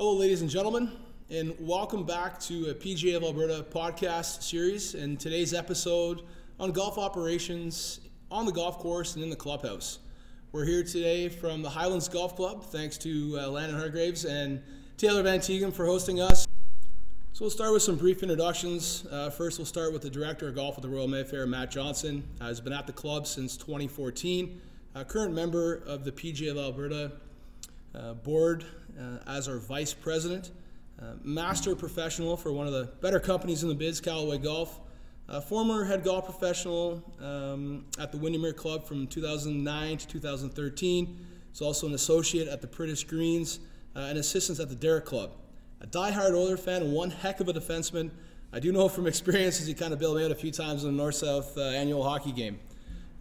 Hello, ladies and gentlemen, and welcome back to a PGA of Alberta podcast series. And today's episode on golf operations on the golf course and in the clubhouse. We're here today from the Highlands Golf Club, thanks to uh, Landon Hargraves and Taylor Van Teegen for hosting us. So we'll start with some brief introductions. Uh, first, we'll start with the director of golf at the Royal Mayfair, Matt Johnson. Uh, has been at the club since 2014. A current member of the PGA of Alberta uh, board uh, as our vice president, uh, master professional for one of the better companies in the biz, Callaway Golf, former head golf professional um, at the Windermere Club from 2009 to 2013. He's also an associate at the British Greens and assistant at the Derrick Club. A die-hard Oiler fan and one heck of a defenseman. I do know from experience as he kind of bailed me out a few times in the North-South uh, annual hockey game.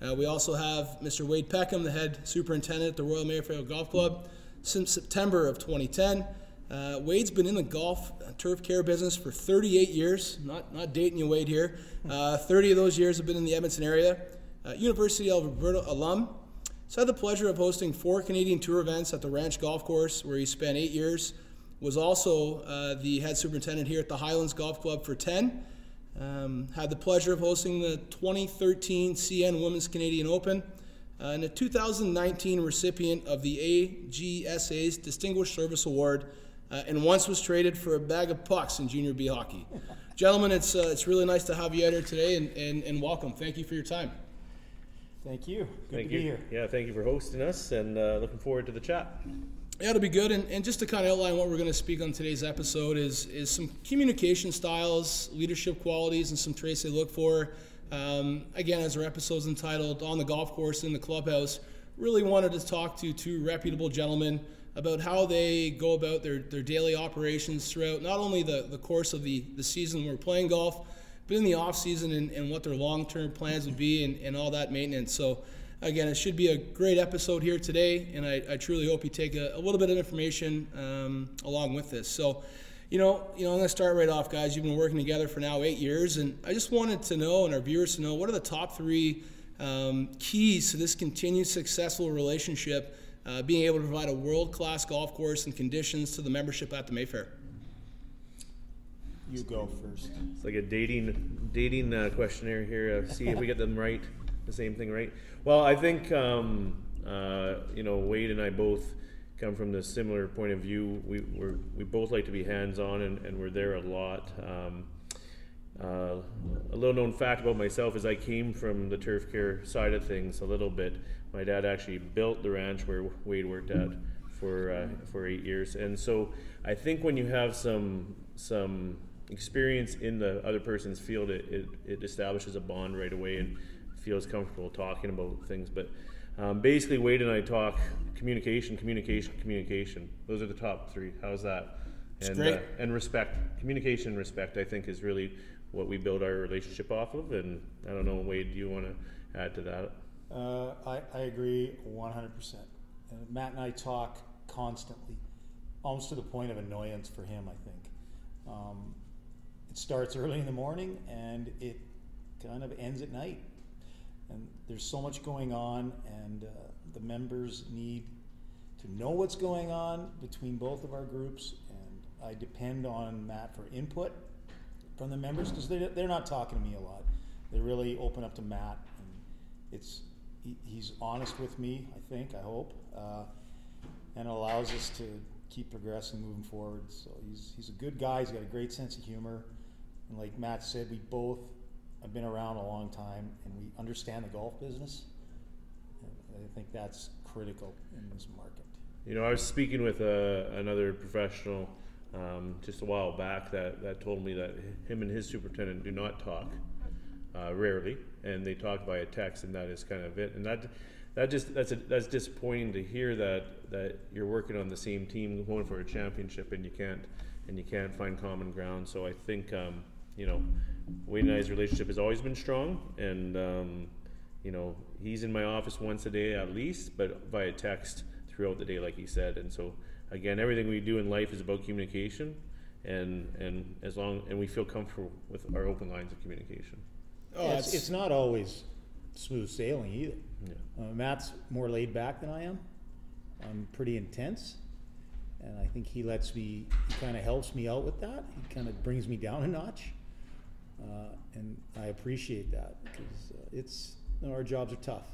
Uh, we also have Mr. Wade Peckham, the head superintendent at the Royal Mayfair Golf Club, since September of 2010. Uh, Wade's been in the golf uh, turf care business for 38 years. Not not dating you, Wade here. Uh, 30 of those years have been in the Edmonton area. Uh, University of Alberta alum. So I had the pleasure of hosting four Canadian Tour events at the Ranch Golf Course, where he spent eight years. Was also uh, the head superintendent here at the Highlands Golf Club for 10. Um, had the pleasure of hosting the 2013 CN Women's Canadian Open uh, and a 2019 recipient of the AGSA's Distinguished Service Award, uh, and once was traded for a bag of pucks in junior B hockey. Gentlemen, it's, uh, it's really nice to have you out here today, and, and, and welcome. Thank you for your time. Thank you. Good thank to you. be here. Yeah, thank you for hosting us, and uh, looking forward to the chat. Yeah, it'll be good. And, and just to kind of outline what we're going to speak on today's episode is is some communication styles, leadership qualities, and some traits they look for um, again, as our episode's entitled On the Golf Course in the Clubhouse, really wanted to talk to two reputable gentlemen about how they go about their, their daily operations throughout not only the, the course of the, the season we're playing golf, but in the off season and, and what their long term plans would be and, and all that maintenance. So, again, it should be a great episode here today, and I, I truly hope you take a, a little bit of information um, along with this. So, you know, you know, I'm going to start right off, guys. You've been working together for now eight years, and I just wanted to know, and our viewers to know, what are the top three um, keys to this continued successful relationship, uh, being able to provide a world-class golf course and conditions to the membership at the Mayfair. You go first. It's like a dating dating uh, questionnaire here. Uh, see if we get them right, the same thing right. Well, I think um, uh, you know Wade and I both come from the similar point of view. We we we both like to be hands-on, and, and we're there a lot. Um, uh, a little known fact about myself is I came from the turf care side of things a little bit. My dad actually built the ranch where Wade worked at for uh, for eight years, and so I think when you have some some experience in the other person's field, it, it, it establishes a bond right away and feels comfortable talking about things. But um, basically, Wade and I talk communication, communication, communication. Those are the top three. How's that? And, great. Uh, and respect. Communication and respect, I think, is really what we build our relationship off of. And I don't know, Wade, do you want to add to that? Uh, I, I agree 100%. Uh, Matt and I talk constantly, almost to the point of annoyance for him, I think. Um, it starts early in the morning and it kind of ends at night and there's so much going on, and uh, the members need to know what's going on between both of our groups. And I depend on Matt for input from the members because they, they're not talking to me a lot. They really open up to Matt, and it's he, he's honest with me. I think, I hope, uh, and allows us to keep progressing, moving forward. So he's he's a good guy. He's got a great sense of humor, and like Matt said, we both I've been around a long time and we understand the golf business. And I think that's critical in this market. You know, I was speaking with uh, another professional um, just a while back that, that told me that him and his superintendent do not talk uh, rarely, and they talk via text, and that is kind of it. And that that just that's a, that's disappointing to hear that that you're working on the same team, going for a championship, and you can't and you can't find common ground. So I think um, you know Wade and I's relationship has always been strong, and um, you know he's in my office once a day at least, but via text throughout the day, like he said. And so again, everything we do in life is about communication, and and as long and we feel comfortable with our open lines of communication. Oh, yeah, it's, it's, not always smooth sailing either. Yeah. Uh, Matt's more laid back than I am. I'm pretty intense, and I think he lets me. He kind of helps me out with that. He kind of brings me down a notch, uh, and I appreciate that because uh, it's you know, our jobs are tough.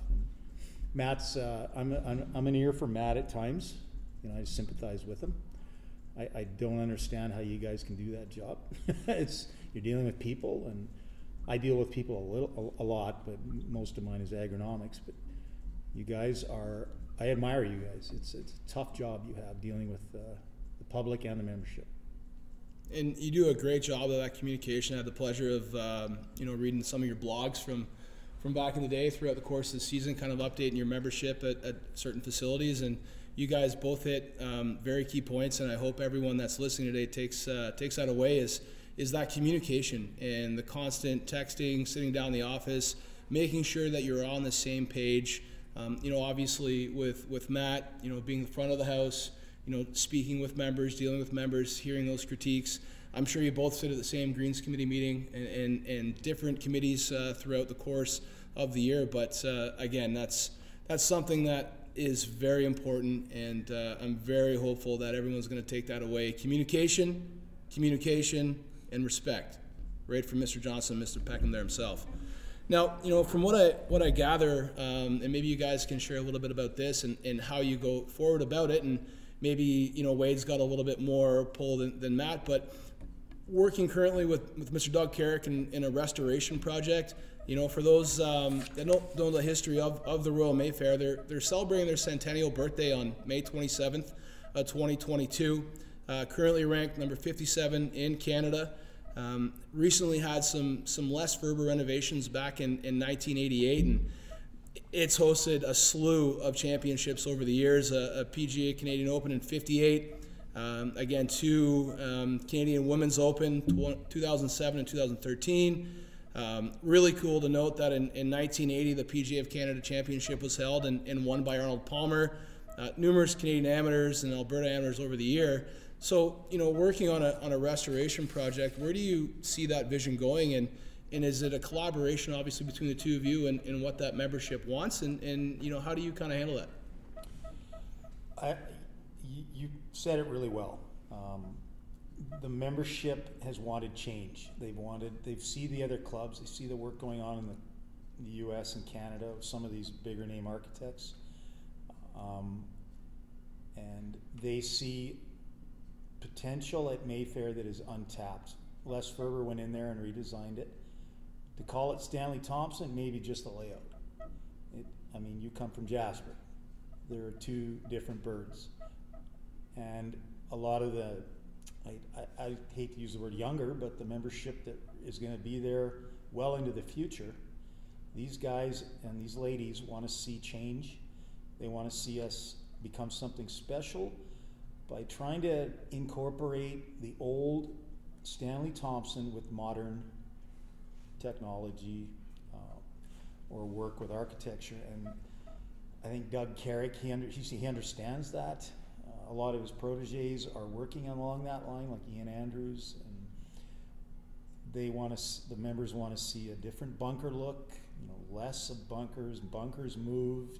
Matt's. Uh, I'm, I'm I'm an ear for Matt at times. You know, I sympathize with him. I, I don't understand how you guys can do that job. it's you're dealing with people, and I deal with people a little, a, a lot, but most of mine is agronomics. But you guys are, I admire you guys. It's it's a tough job you have dealing with uh, the public and the membership. And you do a great job of that communication. I had the pleasure of um, you know reading some of your blogs from from back in the day throughout the course of the season, kind of updating your membership at, at certain facilities and you guys both hit um, very key points, and I hope everyone that's listening today takes uh, takes that away is is that communication and the constant texting, sitting down in the office, making sure that you're on the same page. Um, you know, obviously with with Matt, you know, being the front of the house, you know, speaking with members, dealing with members, hearing those critiques. I'm sure you both sit at the same Greens Committee meeting and, and, and different committees uh, throughout the course of the year. But uh, again, that's that's something that is very important, and uh, I'm very hopeful that everyone's going to take that away. Communication, communication, and respect, right from Mr. Johnson, Mr. Peckham there himself. Now, you know, from what I what I gather, um, and maybe you guys can share a little bit about this and, and how you go forward about it, and maybe you know Wade's got a little bit more pull than, than Matt, but working currently with, with Mr. Doug Carrick in, in a restoration project. You know, for those um, that don't know the history of, of the Royal Mayfair, they're, they're celebrating their centennial birthday on May 27th, uh, 2022. Uh, currently ranked number 57 in Canada. Um, recently had some some Les Furber renovations back in, in 1988, and it's hosted a slew of championships over the years. A, a PGA Canadian Open in '58, um, again two um, Canadian Women's Open, 2007 and 2013. Um, really cool to note that in, in, 1980, the PGA of Canada Championship was held and, and won by Arnold Palmer. Uh, numerous Canadian amateurs and Alberta amateurs over the year. So, you know, working on a, on a restoration project, where do you see that vision going? And, and is it a collaboration, obviously, between the two of you and, and what that membership wants? And, and, you know, how do you kind of handle that? I, you said it really well. Um, the membership has wanted change. They've wanted, they've see the other clubs, they see the work going on in the, the U.S. and Canada, some of these bigger name architects, um, and they see potential at Mayfair that is untapped. Les Furber went in there and redesigned it. To call it Stanley Thompson, maybe just the layout. It, I mean, you come from Jasper. There are two different birds. And a lot of the I, I, I hate to use the word younger, but the membership that is going to be there well into the future, these guys and these ladies want to see change. They want to see us become something special by trying to incorporate the old Stanley Thompson with modern technology uh, or work with architecture. And I think Doug Carrick, he, under, he understands that a lot of his proteges are working along that line, like Ian Andrews, and they want to. The members want to see a different bunker look. You know, less of bunkers, bunkers moved.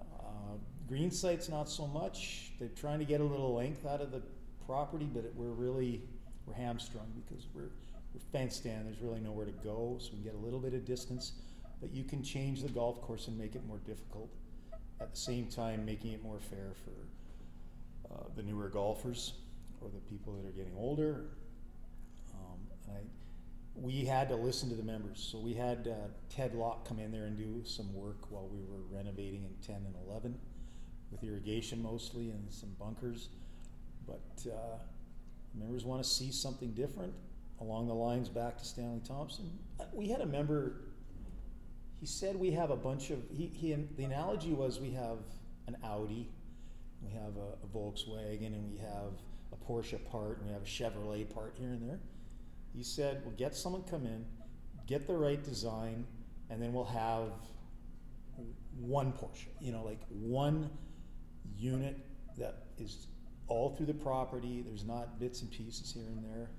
Uh, green sites not so much. They're trying to get a little length out of the property, but it, we're really we're hamstrung because we're we're fenced in. There's really nowhere to go, so we can get a little bit of distance. But you can change the golf course and make it more difficult. At the same time, making it more fair for uh, the newer golfers or the people that are getting older. Um, I, we had to listen to the members. So we had uh, Ted Locke come in there and do some work while we were renovating in 10 and 11 with irrigation mostly and some bunkers. But uh, members want to see something different along the lines back to Stanley Thompson. We had a member, he said we have a bunch of, he, he the analogy was we have an Audi we have a, a, Volkswagen and we have a Porsche part and we have a Chevrolet part here and there. He said, we'll get someone come in, get the right design, and then we'll have one Porsche, you know, like one unit that is all through the property. There's not bits and pieces here and there.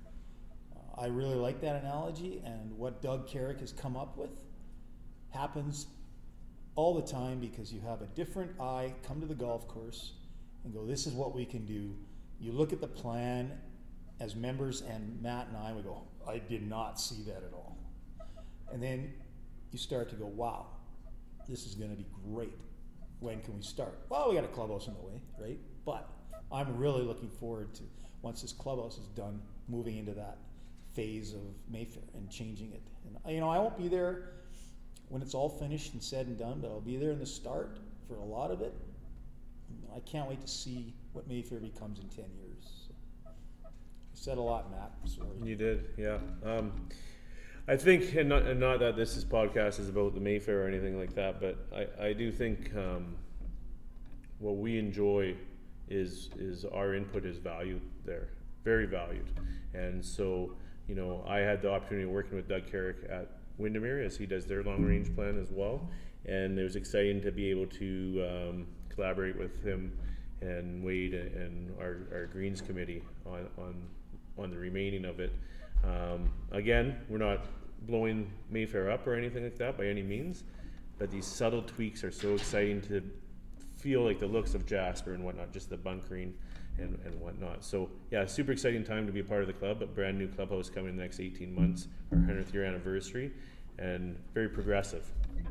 I really like that analogy, and what Doug Carrick has come up with happens all the time because you have a different eye come to the golf course and go, this is what we can do. You look at the plan as members, and Matt and I would go, I did not see that at all. And then you start to go, wow, this is going to be great. When can we start? Well, we got a clubhouse in the way, right? But I'm really looking forward to once this clubhouse is done, moving into that phase of Mayfair and changing it. And you know, I won't be there when it's all finished and said and done, but I'll be there in the start for a lot of it. I can't wait to see what Mayfair becomes in ten years. I said a lot, Matt. Sorry. You did, yeah. Um, I think, and not, and not that this is podcast is about the Mayfair or anything like that, but I, I do think um, what we enjoy is is our input is valued there, very valued, and so you know I had the opportunity of working with Doug Carrick at Windermere as he does their long range plan as well, and it was exciting to be able to um, collaborate with him and Wade and our, our Greens committee on, on on the remaining of it. Um, again, we're not blowing Mayfair up or anything like that by any means, but these subtle tweaks are so exciting to feel like the looks of Jasper and whatnot, just the bunkering and, and whatnot. So yeah, super exciting time to be a part of the club. A brand new clubhouse coming in the next 18 months, our 100th year anniversary, and very progressive.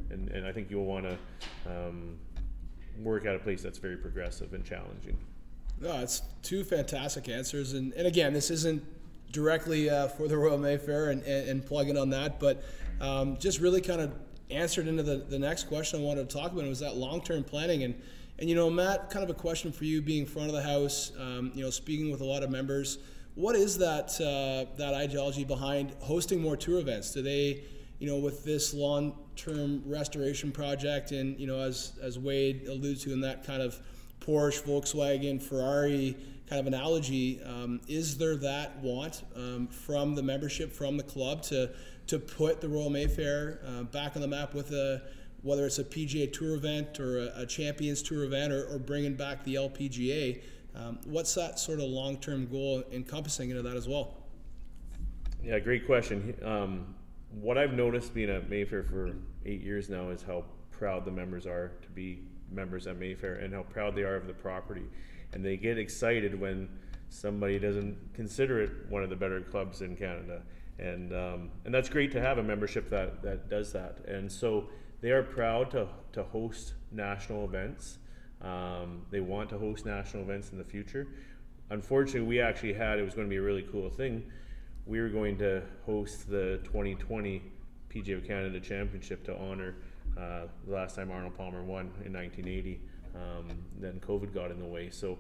And, and I think you'll want to um, work at a place that's very progressive and challenging. No, it's two fantastic answers, and, and again, this isn't directly uh, for the Royal Mayfair and, and, and plugging on that, but um, just really kind of answered into the, the next question I wanted to talk about was that long term planning and and you know, Matt, kind of a question for you, being front of the house, um, you know, speaking with a lot of members. What is that uh, that ideology behind hosting more tour events? Do they, you know, with this long-term restoration project, and you know, as as Wade alluded to in that kind of Porsche, Volkswagen, Ferrari kind of analogy, um, is there that want um, from the membership, from the club, to to put the Royal Mayfair uh, back on the map with a whether it's a PGA Tour event or a, a Champions Tour event or, or, bringing back the LPGA. Um, what's that sort of long term goal encompassing into that as well? Yeah, great question. Um, what I've noticed being at Mayfair for eight years now is how proud the members are to be members at Mayfair and how proud they are of the property. And they get excited when somebody doesn't consider it one of the better clubs in Canada. And, um, and that's great to have a membership that, that does that. And so they are proud to, to host national events. Um, they want to host national events in the future. Unfortunately, we actually had, it was going to be a really cool thing. We were going to host the 2020 PGA of Canada Championship to honor uh, the last time Arnold Palmer won in 1980. Um, then COVID got in the way. So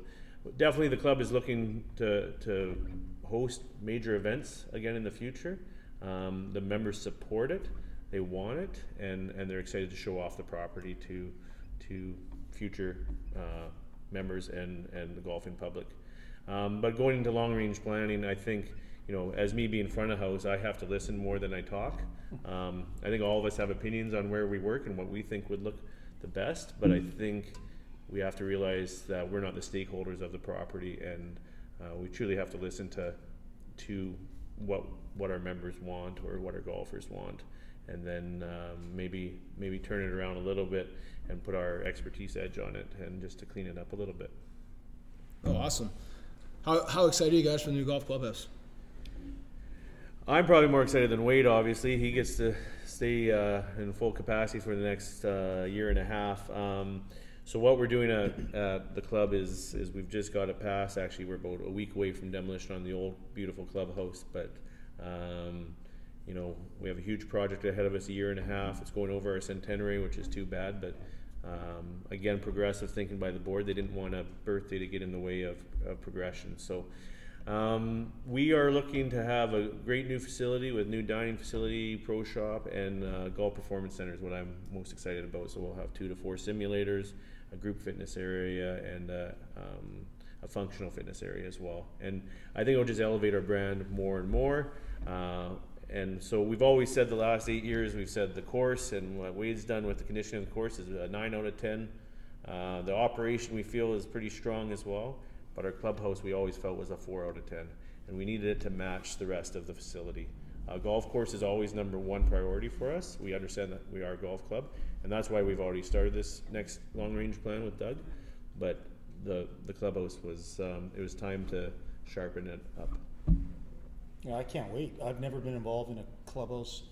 definitely the club is looking to, to host major events again in the future. Um, the members support it they want it, and, and they're excited to show off the property to to future uh, members and, and the golfing public. Um, but going into long range planning, I think you know, as me being front of house, I have to listen more than I talk. Um, I think all of us have opinions on where we work and what we think would look the best, but I think we have to realize that we're not the stakeholders of the property, and uh, we truly have to listen to to what what our members want or what our golfers want and then um, maybe maybe turn it around a little bit and put our expertise edge on it and just to clean it up a little bit. Oh, awesome! How, how excited are you guys for the new golf clubhouse? I'm probably more excited than Wade. Obviously, he gets to stay uh, in full capacity for the next uh, year and a half. Um, so what we're doing at, at, the club is is we've just got it passed. Actually, we're about a week away from demolition on the old beautiful clubhouse, but um, you know, we have a huge project ahead of us, a year and a half. It's going over our centenary, which is too bad, but um, again, progressive thinking by the board. They didn't want a birthday to get in the way of, of progression. So um, we are looking to have a great new facility with new dining facility, pro shop, and uh, golf performance center is what I'm most excited about. So we'll have two to four simulators, a group fitness area, and uh, um, a functional fitness area as well. And I think it'll just elevate our brand more and more. Uh, and so we've always said the last eight years, we've said the course and what Wade's done with the conditioning of the course is a nine out of 10. Uh, the operation we feel is pretty strong as well, but our clubhouse we always felt was a four out of 10. And we needed it to match the rest of the facility. Uh, golf course is always number one priority for us. We understand that we are a golf club, and that's why we've already started this next long range plan with Doug. But the the clubhouse was um, it was time to sharpen it up. Yeah, I can't wait. I've never been involved in a clubhouse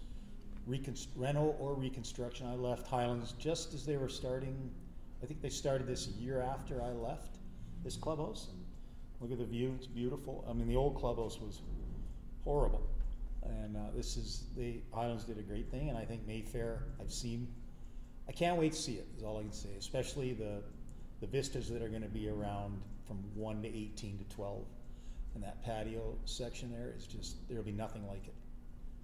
reconst- rental or reconstruction. I left Highlands just as they were starting. I think they started this a year after I left this clubhouse. And look at the view; it's beautiful. I mean, the old clubhouse was horrible, and uh, this is the Highlands did a great thing. And I think Mayfair. I've seen. I can't wait to see it. Is all I can say. Especially the the vistas that are going to be around from one to eighteen to twelve and that patio section there is just there'll be nothing like it.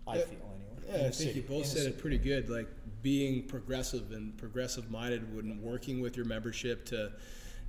I Yeah. feel anyway. Yeah, I think city- you both said city. it pretty good. Like being progressive and progressive minded when working with your membership to,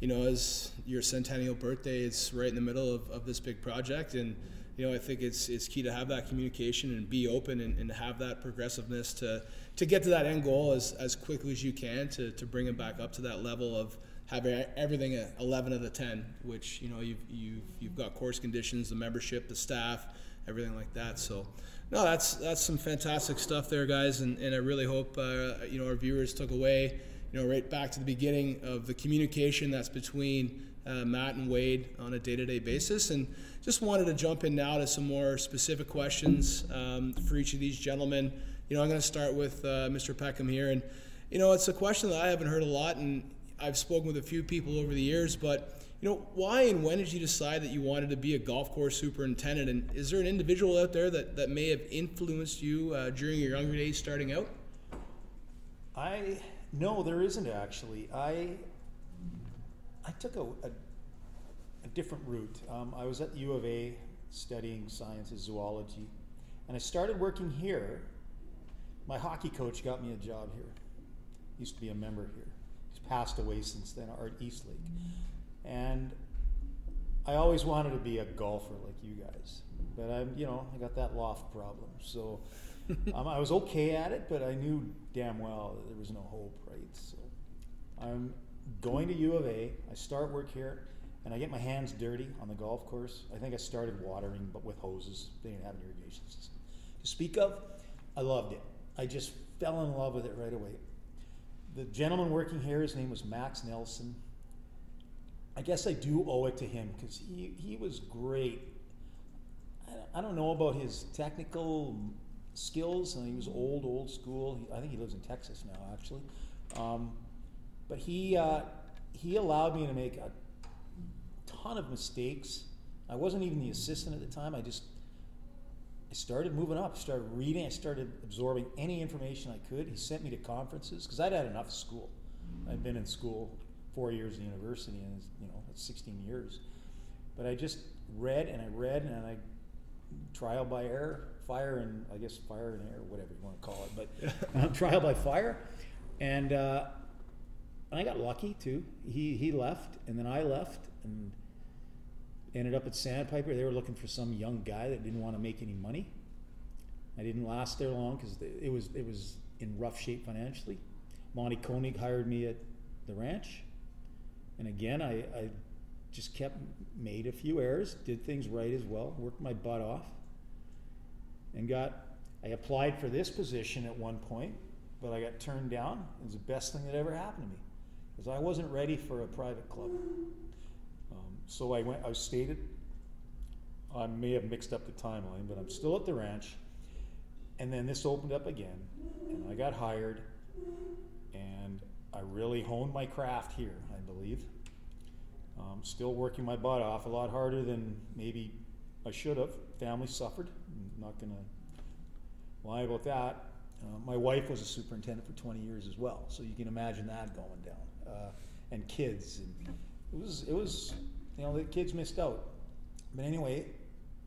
you know, as your centennial birthday, it's right in the middle of, of this big project. And, you know, I think it's it's key to have that communication and be open and, and have that progressiveness to to get to that end goal as, as quickly as you can to, to bring it back up to that level of having everything at 11 out of the 10, which, you know, you've, you've, you've got course conditions, the membership, the staff, everything like that. So, no, that's that's some fantastic stuff there, guys, and, and I really hope uh, you know our viewers took away, you know, right back to the beginning of the communication that's between uh, Matt and Wade on a day-to-day basis, and just wanted to jump in now to some more specific questions um, for each of these gentlemen. You know, I'm going to start with uh, Mr. Peckham here, and you know, it's a question that I haven't heard a lot, and I've spoken with a few people over the years, but you know, why and when did you decide that you wanted to be a golf course superintendent? And is there an individual out there that, that may have influenced you uh, during your younger days starting out? I no, there isn't actually. I I took a, a, a different route. Um, I was at the U of A studying sciences, zoology, and I started working here. My hockey coach got me a job here. Used to be a member here. Passed away since then, Art Eastlake. And I always wanted to be a golfer like you guys, but I'm, you know, I got that loft problem. So um, I was okay at it, but I knew damn well that there was no hope, right? So I'm going to U of A. I start work here, and I get my hands dirty on the golf course. I think I started watering, but with hoses. They didn't have an irrigation system to speak of. I loved it. I just fell in love with it right away. The gentleman working here, his name was Max Nelson. I guess I do owe it to him because he, he was great. I don't- I don't know about his technical skills, he was old, old school. I think he lives in Texas now, actually. Um, but he uh, he allowed me to make a ton of mistakes. I wasn't even the assistant at the time. I just I started moving up. I started reading. I started absorbing any information I could. He sent me to conferences because I'd had enough of school. I'd been in school four years in university, and you know that's 16 years. But I just read and I read and I trial by error, fire and I guess fire and air, whatever you want to call it, but um, trial by fire, and uh, I got lucky too. He he left, and then I left, and ended up at Sandpiper. They were looking for some young guy that didn't want to make any money. I didn't last there long because it was it was in rough shape financially. Monty Koenig hired me at the ranch, and again I, I just kept made a few errors, did things right as well, worked my butt off, and got. I applied for this position at one point, but I got turned down. It was the best thing that ever happened to me because I wasn't ready for a private club. So I went. I stated. I may have mixed up the timeline, but I'm still at the ranch. And then this opened up again, and I got hired, and I really honed my craft here. I believe. Um, still working my butt off, a lot harder than maybe I should have. Family suffered. I'm not gonna lie about that. Uh, my wife was a superintendent for 20 years as well, so you can imagine that going down. Uh, and kids, and it was it was you know the kids missed out. But anyway,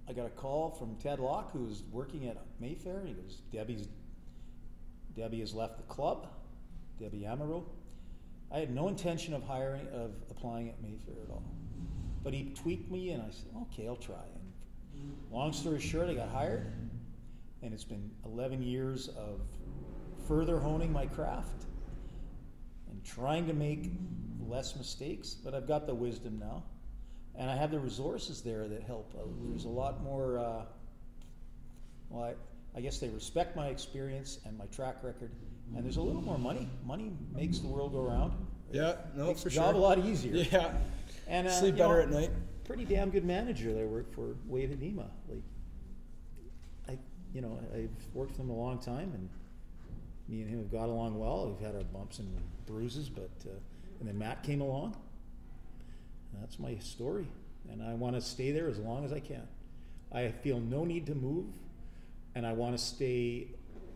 I got a call from Ted Locke, who was working at Mayfair. He goes, Debbie's Debbie has left the club. Debbie Amaro. I had no intention of hiring of applying at Mayfair at all. But he tweaked me, and I said, okay, I'll try. And long story short, I got hired, and it's been 11 years of further honing my craft and trying to make less mistakes. But I've got the wisdom now, and I have the resources there that help. Uh, there's a lot more. Uh, well, I, I guess they respect my experience and my track record, and there's a little more money. Money makes the world go round. Yeah, no, makes for the job sure. a lot easier. Yeah, And uh, Sleep you know, better at night. Pretty damn good manager that I work for, Wade Anima. Like, I, you know, I've worked with him a long time, and me and him have got along well. We've had our bumps and bruises, but uh, and then Matt came along. That's my story, and I want to stay there as long as I can. I feel no need to move, and I want to stay.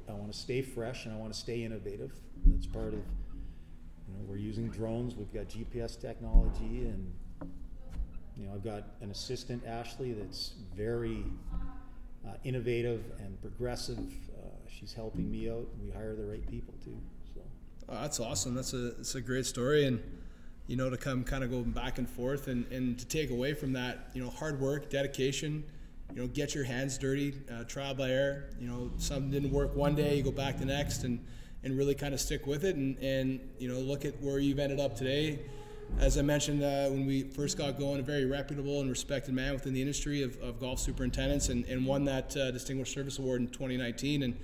I want to stay fresh, and I want to stay innovative. That's part of. You know, we're using drones. We've got GPS technology, and you know, I've got an assistant, Ashley, that's very uh, innovative and progressive. Uh, she's helping me out. We hire the right people too. So Oh, that's awesome. That's a that's a great story, and you know to come kind of go back and forth, and and to take away from that, you know, hard work, dedication. You know, get your hands dirty, uh, trial by error. You know, something didn't work one day, you go back the next, and and really kind of stick with it, and and you know, look at where you've ended up today. As I mentioned uh, when we first got going, a very reputable and respected man within the industry of, of golf superintendents, and, and won that uh, Distinguished Service Award in 2019. And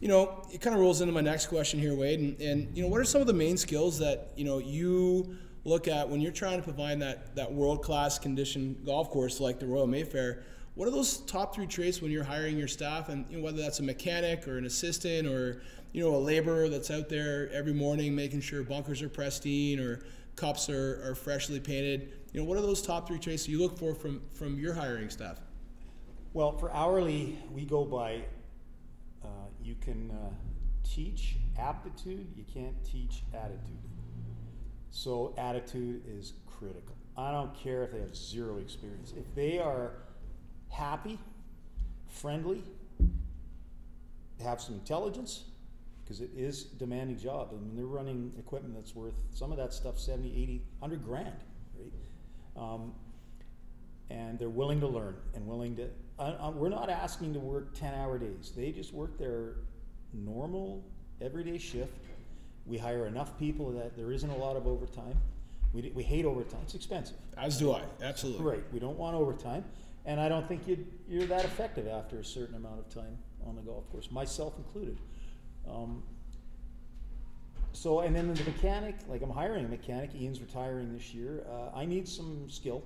you know, it kind of rolls into my next question here, Wade. And, and you know, what are some of the main skills that you know you look at when you're trying to provide that that world class condition golf course like the Royal Mayfair? What are those top three traits when you're hiring your staff, and you know, whether that's a mechanic or an assistant or you know a laborer that's out there every morning making sure bunkers are pristine or cups are, are freshly painted? You know, what are those top three traits you look for from from your hiring staff? Well, for hourly, we go by uh, you can uh, teach aptitude, you can't teach attitude. So, attitude is critical. I don't care if they have zero experience. If they are happy, friendly, have some intelligence, because it is a demanding job. I mean, they're running equipment that's worth some of that stuff 70, 80, 100 grand, right? Um, and they're willing to learn and willing to. I, I, we're not asking to work 10 hour days. They just work their normal, everyday shift. We hire enough people that there isn't a lot of overtime. We, we hate overtime, it's expensive. As do I, absolutely. Right, we don't want overtime. And I don't think you you're that effective after a certain amount of time on the golf course, myself included. Um, so, and then the mechanic, like I'm hiring a mechanic, Ian's retiring this year. Uh, I need some skill,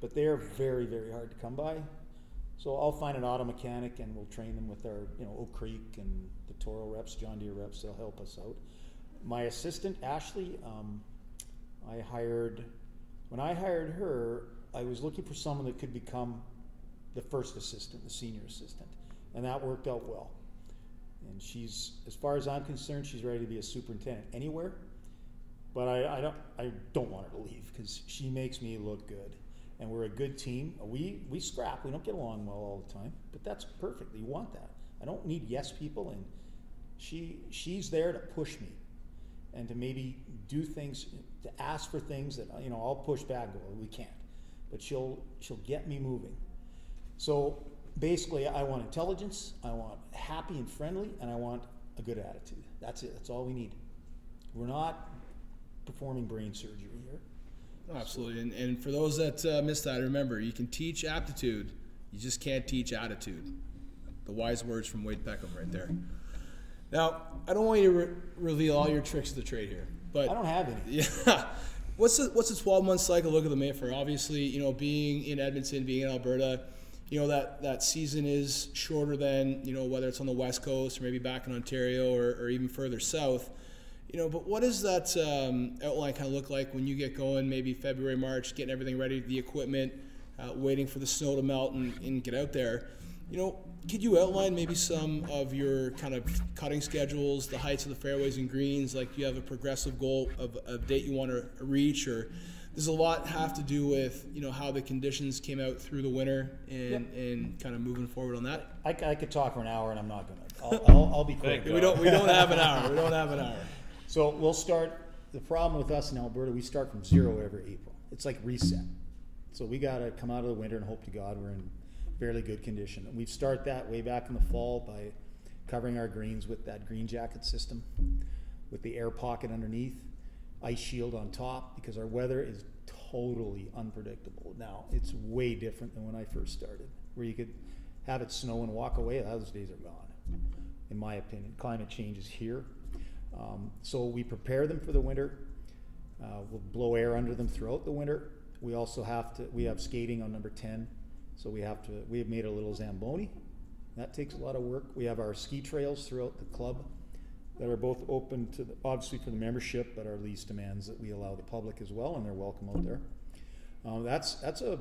but they're very, very hard to come by. So I'll find an auto mechanic and we'll train them with our, you know, Oak Creek and the Toro reps, John Deere reps. They'll help us out. My assistant Ashley, um, I hired. When I hired her, I was looking for someone that could become the first assistant, the senior assistant, and that worked out well. And she's, as far as I'm concerned, she's ready to be a superintendent anywhere. But I, I don't, I don't want her to leave because she makes me look good, and we're a good team. We we scrap. We don't get along well all the time, but that's perfect. You want that. I don't need yes people, and she she's there to push me, and to maybe do things, to ask for things that you know I'll push back. Go, we can't, but she'll she'll get me moving. So basically, I want intelligence, I want happy and friendly, and I want a good attitude. That's it. That's all we need. We're not performing brain surgery here. Absolutely. And, and for those that uh, missed that, remember, you can teach aptitude, you just can't teach attitude. The wise words from Wade Peckham right there. Now, I don't want you to re- reveal all your tricks of the trade here, but I don't have any. yeah. What's the what's the 12 month cycle look at the Mayfair? Obviously, you know, being in Edmonton, being in Alberta, you know that that season is shorter than you know whether it's on the west coast or maybe back in Ontario or, or even further south. You know, but what does that um, outline kind of look like when you get going? Maybe February, March, getting everything ready, the equipment, uh, waiting for the snow to melt and, and get out there. You know, could you outline maybe some of your kind of cutting schedules, the heights of the fairways and greens? Like do you have a progressive goal of a date you want to reach, or does a lot have to do with you know how the conditions came out through the winter and, Yep. and kind of moving forward on that? I, I could talk for an hour, and I'm not gonna. I'll, I'll, I'll be quick. We don't we don't have an hour. We don't have an hour. So we'll start. The problem with us in Alberta, we start from zero every April. It's like reset. So we got to come out of the winter and hope to God we're in fairly good condition. And we start that way back in the fall by covering our greens with that green jacket system, with the air pocket underneath, ice shield on top, because our weather is totally unpredictable. Now it's way different than when I first started, where you could have it snow and walk away. Those days are gone, in my opinion. Climate change is here. Um, so we prepare them for the winter. Uh, we'll blow air under them throughout the winter, We also have to, we have skating on number ten, so we have to, we have made a little Zamboni. That takes a lot of work. We have our ski trails throughout the club that are both open to, the, obviously for the membership, but our lease demands that we allow the public as well, and they're welcome out there. Um, that's, that's a,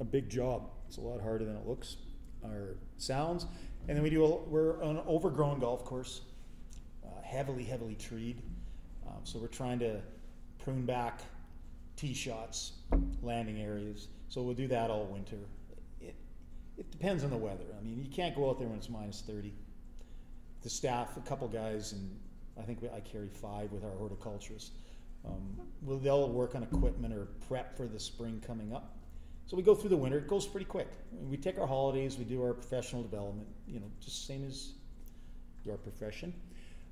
a big job. It's a lot harder than it looks, or sounds. And then we do, a, we're an overgrown golf course, uh, heavily, heavily treed. Um, so we're trying to prune back tee shots, landing areas. So we'll do that all winter. It, depends on the weather. I mean, you can't go out there when it's minus 30. The staff, a couple guys, and I think we, I carry five with our horticulturist. Um, they'll work on equipment or prep for the spring coming up. So we go through the winter. It goes pretty quick. We take our holidays. We do our professional development. You know, just same as your profession.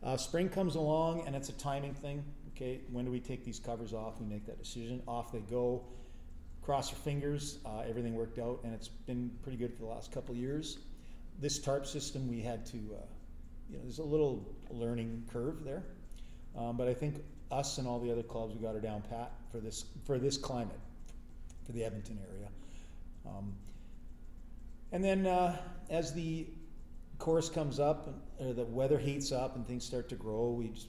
Uh, spring comes along, and it's a timing thing. Okay, when do we take these covers off? We make that decision. Off they go. Cross your fingers. Uh, everything worked out, and it's been pretty good for the last couple years. This tarp system, we had to, uh, you know, there's a little learning curve there, um, but I think us and all the other clubs, we got her down pat for this for this climate, for the Edmonton area. Um, and then uh, as the course comes up, or the weather heats up and things start to grow, we just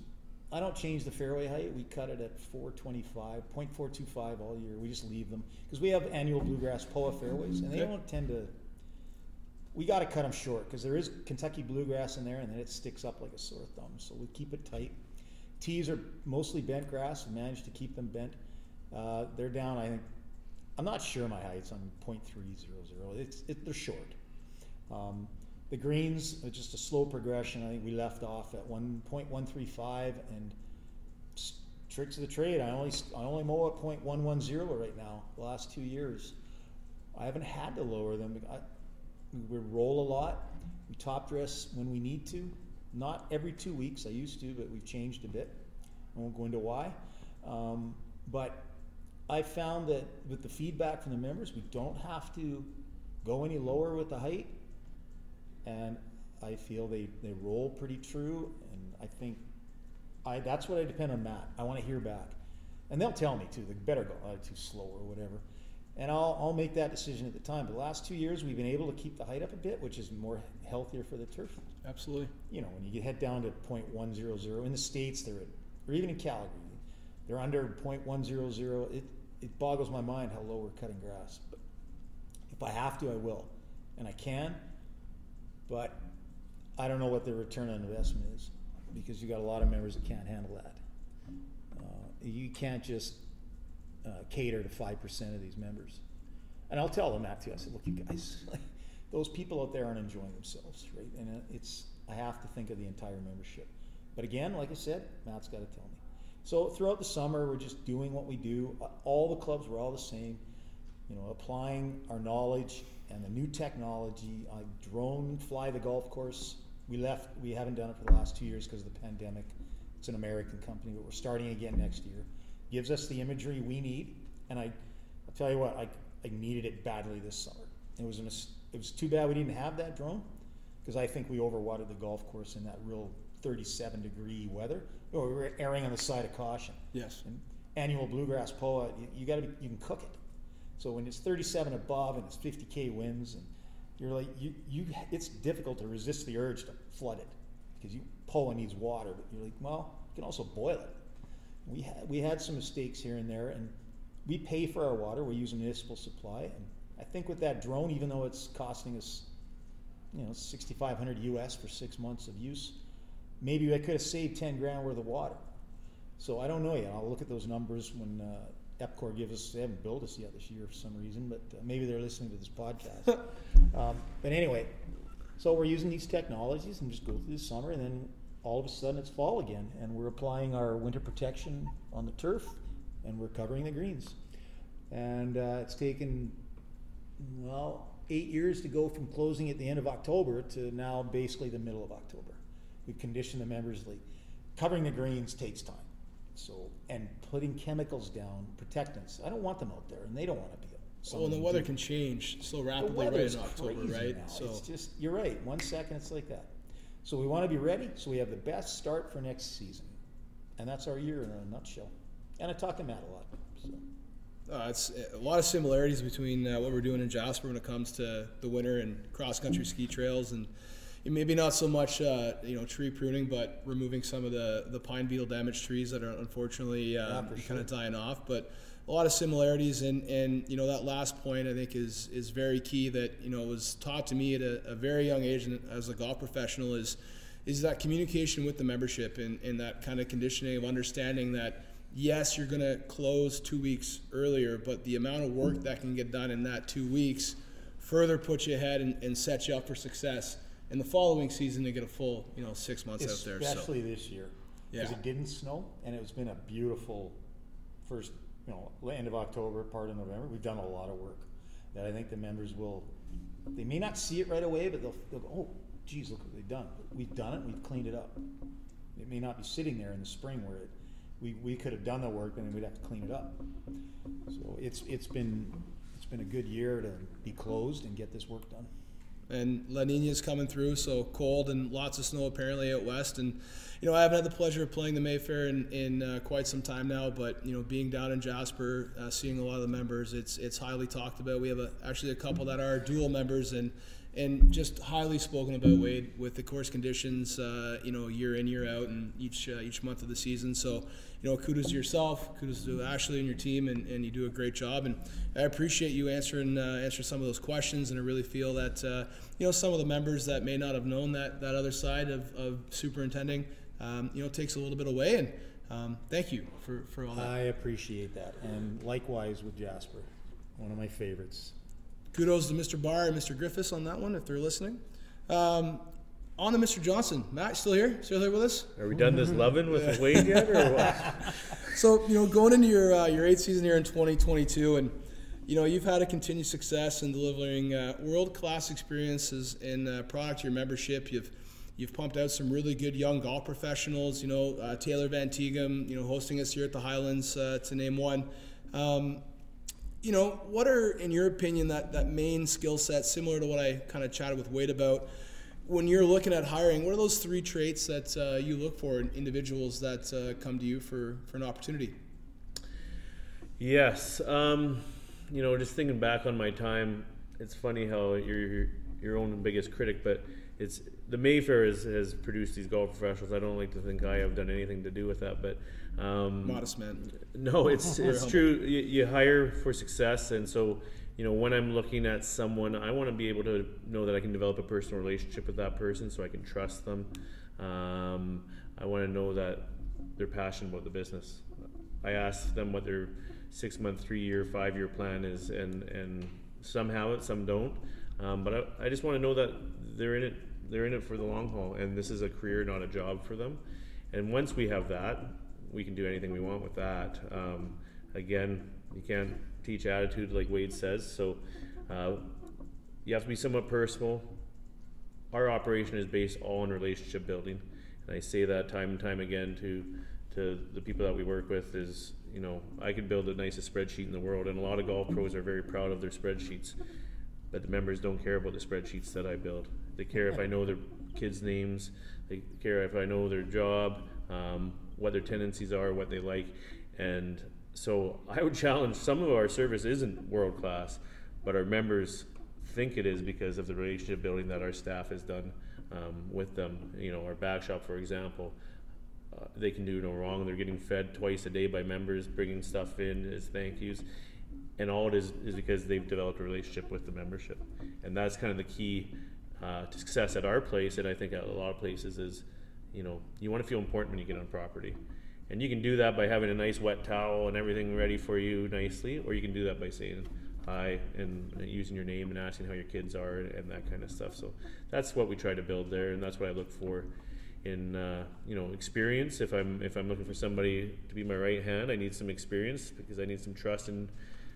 I don't change the fairway height. We cut it at 425, 0.425 all year. We just leave them because we have annual bluegrass POA fairways, and they Okay. don't tend to. We got to cut them short because there is Kentucky bluegrass in there, and then it sticks up like a sore thumb. So we keep it tight. Tees are mostly bent grass. We managed to keep them bent. Uh, they're down. I think I'm not sure my height's on 0.300. It's it, they're short. Um, the greens are just a slow progression. I think we left off at 1.135 and tricks of the trade. I only I only mow at 0.110 right now. The last two years, I haven't had to lower them. We roll a lot. We top dress when we need to. Not every two weeks. I used to, but we've changed a bit. I won't go into why. Um, but I found that with the feedback from the members, we don't have to go any lower with the height. And I feel they, they roll pretty true. And I think I, that's what I depend on Matt. I want to hear back. And they'll tell me too, they better go, uh, too slow or whatever. And I'll, I'll make that decision at the time. But the last two years, we've been able to keep the height up a bit, which is more healthier for the turf. Absolutely. You know, when you get head down to 0.100, in the States, they're at, or even in Calgary, they're under 0.100. It, it boggles my mind how low we're cutting grass. But if I have to, I will. And I can, but I don't know what the return on investment is because you got a lot of members that can't handle that. Uh, you can't just uh, cater to 5% of these members. And I'll tell them that too. I said, look, you guys, those people out there aren't enjoying themselves, right? And uh, it's, I have to think of the entire membership. But again, like I said, Matt's got to tell me. So throughout the summer, we're just doing what we do. Uh, All the clubs were all the same, you know, applying our knowledge and the new technology. I drone fly the golf course. We left. We haven't done it for the last two years because of the pandemic. It's an American company, but we're starting again next year. Gives us the imagery we need, and I, I'll tell you what, I, I needed it badly this summer. It was a mis- it was too bad we didn't have that drone because I think we overwatered the golf course in that real 37 degree weather. Or we were erring on the side of caution. Yes. And annual bluegrass POA, you, you got to you can cook it. So when it's 37 above and it's 50k winds, and you're like you you it's difficult to resist the urge to flood it because you POA needs water, but you're like well you can also boil it. We had we had some mistakes here and there, and we pay for our water. We use municipal supply, and I think with that drone, even though it's costing us you know 6,500 US for six months of use, maybe I could have saved 10 grand worth of water. So I don't know yet. I'll look at those numbers when uh, EPCOR gives us. They haven't billed us yet this year for some reason, but uh, maybe they're listening to this podcast. um, but anyway, so we're using these technologies and just go through the summer, and then all of a sudden it's fall again, and we're applying our winter protection on the turf, and we're covering the greens. And uh, it's taken well eight years to go from closing at the end of October to now basically the middle of October. We've conditioned the members league. Covering the greens takes time. So and putting chemicals down, protectants. I don't want them out there, and they don't want to be Oh, and the weather do. can change so rapidly right in October, right? now. So it's just you're right. One second it's like that. So we want to be ready. So we have the best start for next season, and that's our year in a nutshell. And I talk to Matt a lot. So Uh, it's a lot of similarities between uh, what we're doing in Jasper when it comes to the winter and cross country ski trails, and maybe not so much uh, you know tree pruning, but removing some of the the pine beetle damaged trees that are unfortunately uh, Yeah, for kind of dying off. But a lot of similarities, and and you know that last point I think is is very key. That you know was taught to me at a, a very young age, and as a golf professional is is that communication with the membership and, and that kind of conditioning of understanding that yes, you're going to close two weeks earlier, but the amount of work that can get done in that two weeks further puts you ahead and, and sets you up for success in the following season to get a full, you know, six months out there. So Especially this year. Because Yeah. it didn't snow and it's been a beautiful first, you know, end of October, part of November. We've done a lot of work that I think the members will, they may not see it right away, but they'll, they'll go, oh, geez, look what they've done. We've done it, we've cleaned it up. It may not be sitting there in the spring where it, we, we could have done the work and then we'd have to clean it up. So it's, it's been, it's been a good year to be closed and get this work done. And La Nina's coming through, so cold and lots of snow apparently out west. And you know, I haven't had the pleasure of playing the Mayfair in, in uh, quite some time now, but you know, being down in Jasper, uh, seeing a lot of the members, it's it's highly talked about. We have a, actually a couple that are dual members and. And just highly spoken about Wade with the course conditions, uh, you know, year in year out, and each uh, each month of the season. So, you know, kudos to yourself, kudos to Ashley and your team, and, and you do a great job. And I appreciate you answering uh, answering some of those questions, and I really feel that uh, you know some of the members that may not have known that that other side of, of superintending, um, you know, takes a little bit away. And um, thank you for, for all that. I appreciate that, and likewise with Jasper, one of my favorites. Kudos to Mr. Barr and Mr. Griffiths on that one if they're listening. Um, on to Mr. Johnson. Matt, still here? Still here with us? Are we done this loving with the Wade yet, or what? So you know, going into your uh, your eighth season here in 2022, and you know you've had a continued success in delivering uh, world class experiences in uh, product to your membership. You've you've pumped out some really good young golf professionals. You know uh, Taylor Van Tegum, you know hosting us here at the Highlands uh, to name one. Um, you know, what are, in your opinion, that, that main skill set, similar to what I kind of chatted with Wade about, when you're looking at hiring, what are those three traits that uh, you look for in individuals that uh, come to you for, for an opportunity? Yes. Um, you know, just thinking back on my time, it's funny how you're your, own biggest critic, but it's the Mayfair has produced these golf professionals. I don't like to think I have done anything to do with that, but um, Modest man. no, it's it's true. You, you hire for success, and so you know when I'm looking at someone, I want to be able to know that I can develop a personal relationship with that person, so I can trust them. Um, I want to know that they're passionate about the business. I ask them what their six month, three year, five year plan is, and and some have it, some don't. Um, but I, I just want to know that they're in it. They're in it for the long haul, and this is a career, not a job for them. And once we have that, we can do anything we want with that. Um, again, you can't teach attitude like Wade says, so uh, you have to be somewhat personal. Our operation is based all on relationship building, and I say that time and time again to to the people that we work with. Is you know I could build the nicest spreadsheet in the world, and a lot of golf pros are very proud of their spreadsheets, but the members don't care about the spreadsheets that I build. They care if I know their kids' names. They care if I know their job, um, what their tendencies are, what they like, and so I would challenge some of our service isn't world class, but our members think it is because of the relationship building that our staff has done um, with them. You know, our back shop, for example, uh, they can do no wrong. They're getting fed twice a day by members, bringing stuff in as thank yous, and all it is is because they've developed a relationship with the membership, and that's kind of the key uh, to success at our place, and I think at a lot of places is, you know, you want to feel important when you get on property. And you can do that by having a nice wet towel and everything ready for you nicely, or you can do that by saying hi and using your name and asking how your kids are and that kind of stuff. So that's what we try to build there, and that's what I look for in uh, you know experience. If I'm if I'm looking for somebody to be my right hand, I need some experience because I need some trust in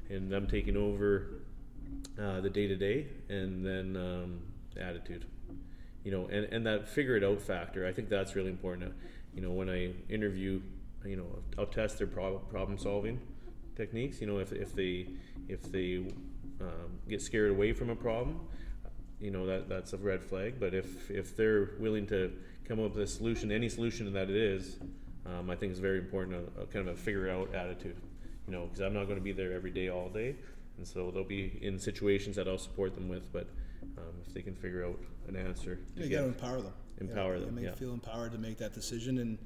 in them taking over uh, the day to day, and then um, attitude. You know, and, and that figure it out factor. I think that's really important. You know, when I interview, you know, I'll test their problem solving techniques. You know, if, if they if they um, get scared away from a problem, you know that that's a red flag. But if if they're willing to come up with a solution, any solution that it is, um, I think is very important. A, a kind of a figure it out attitude. you know, because I'm not going to be there every day, all day, and so they'll be in situations that I'll support them with. But um, if they can figure out an answer, to You got to empower them. Empower You them, Make yeah. feel empowered to make that decision, and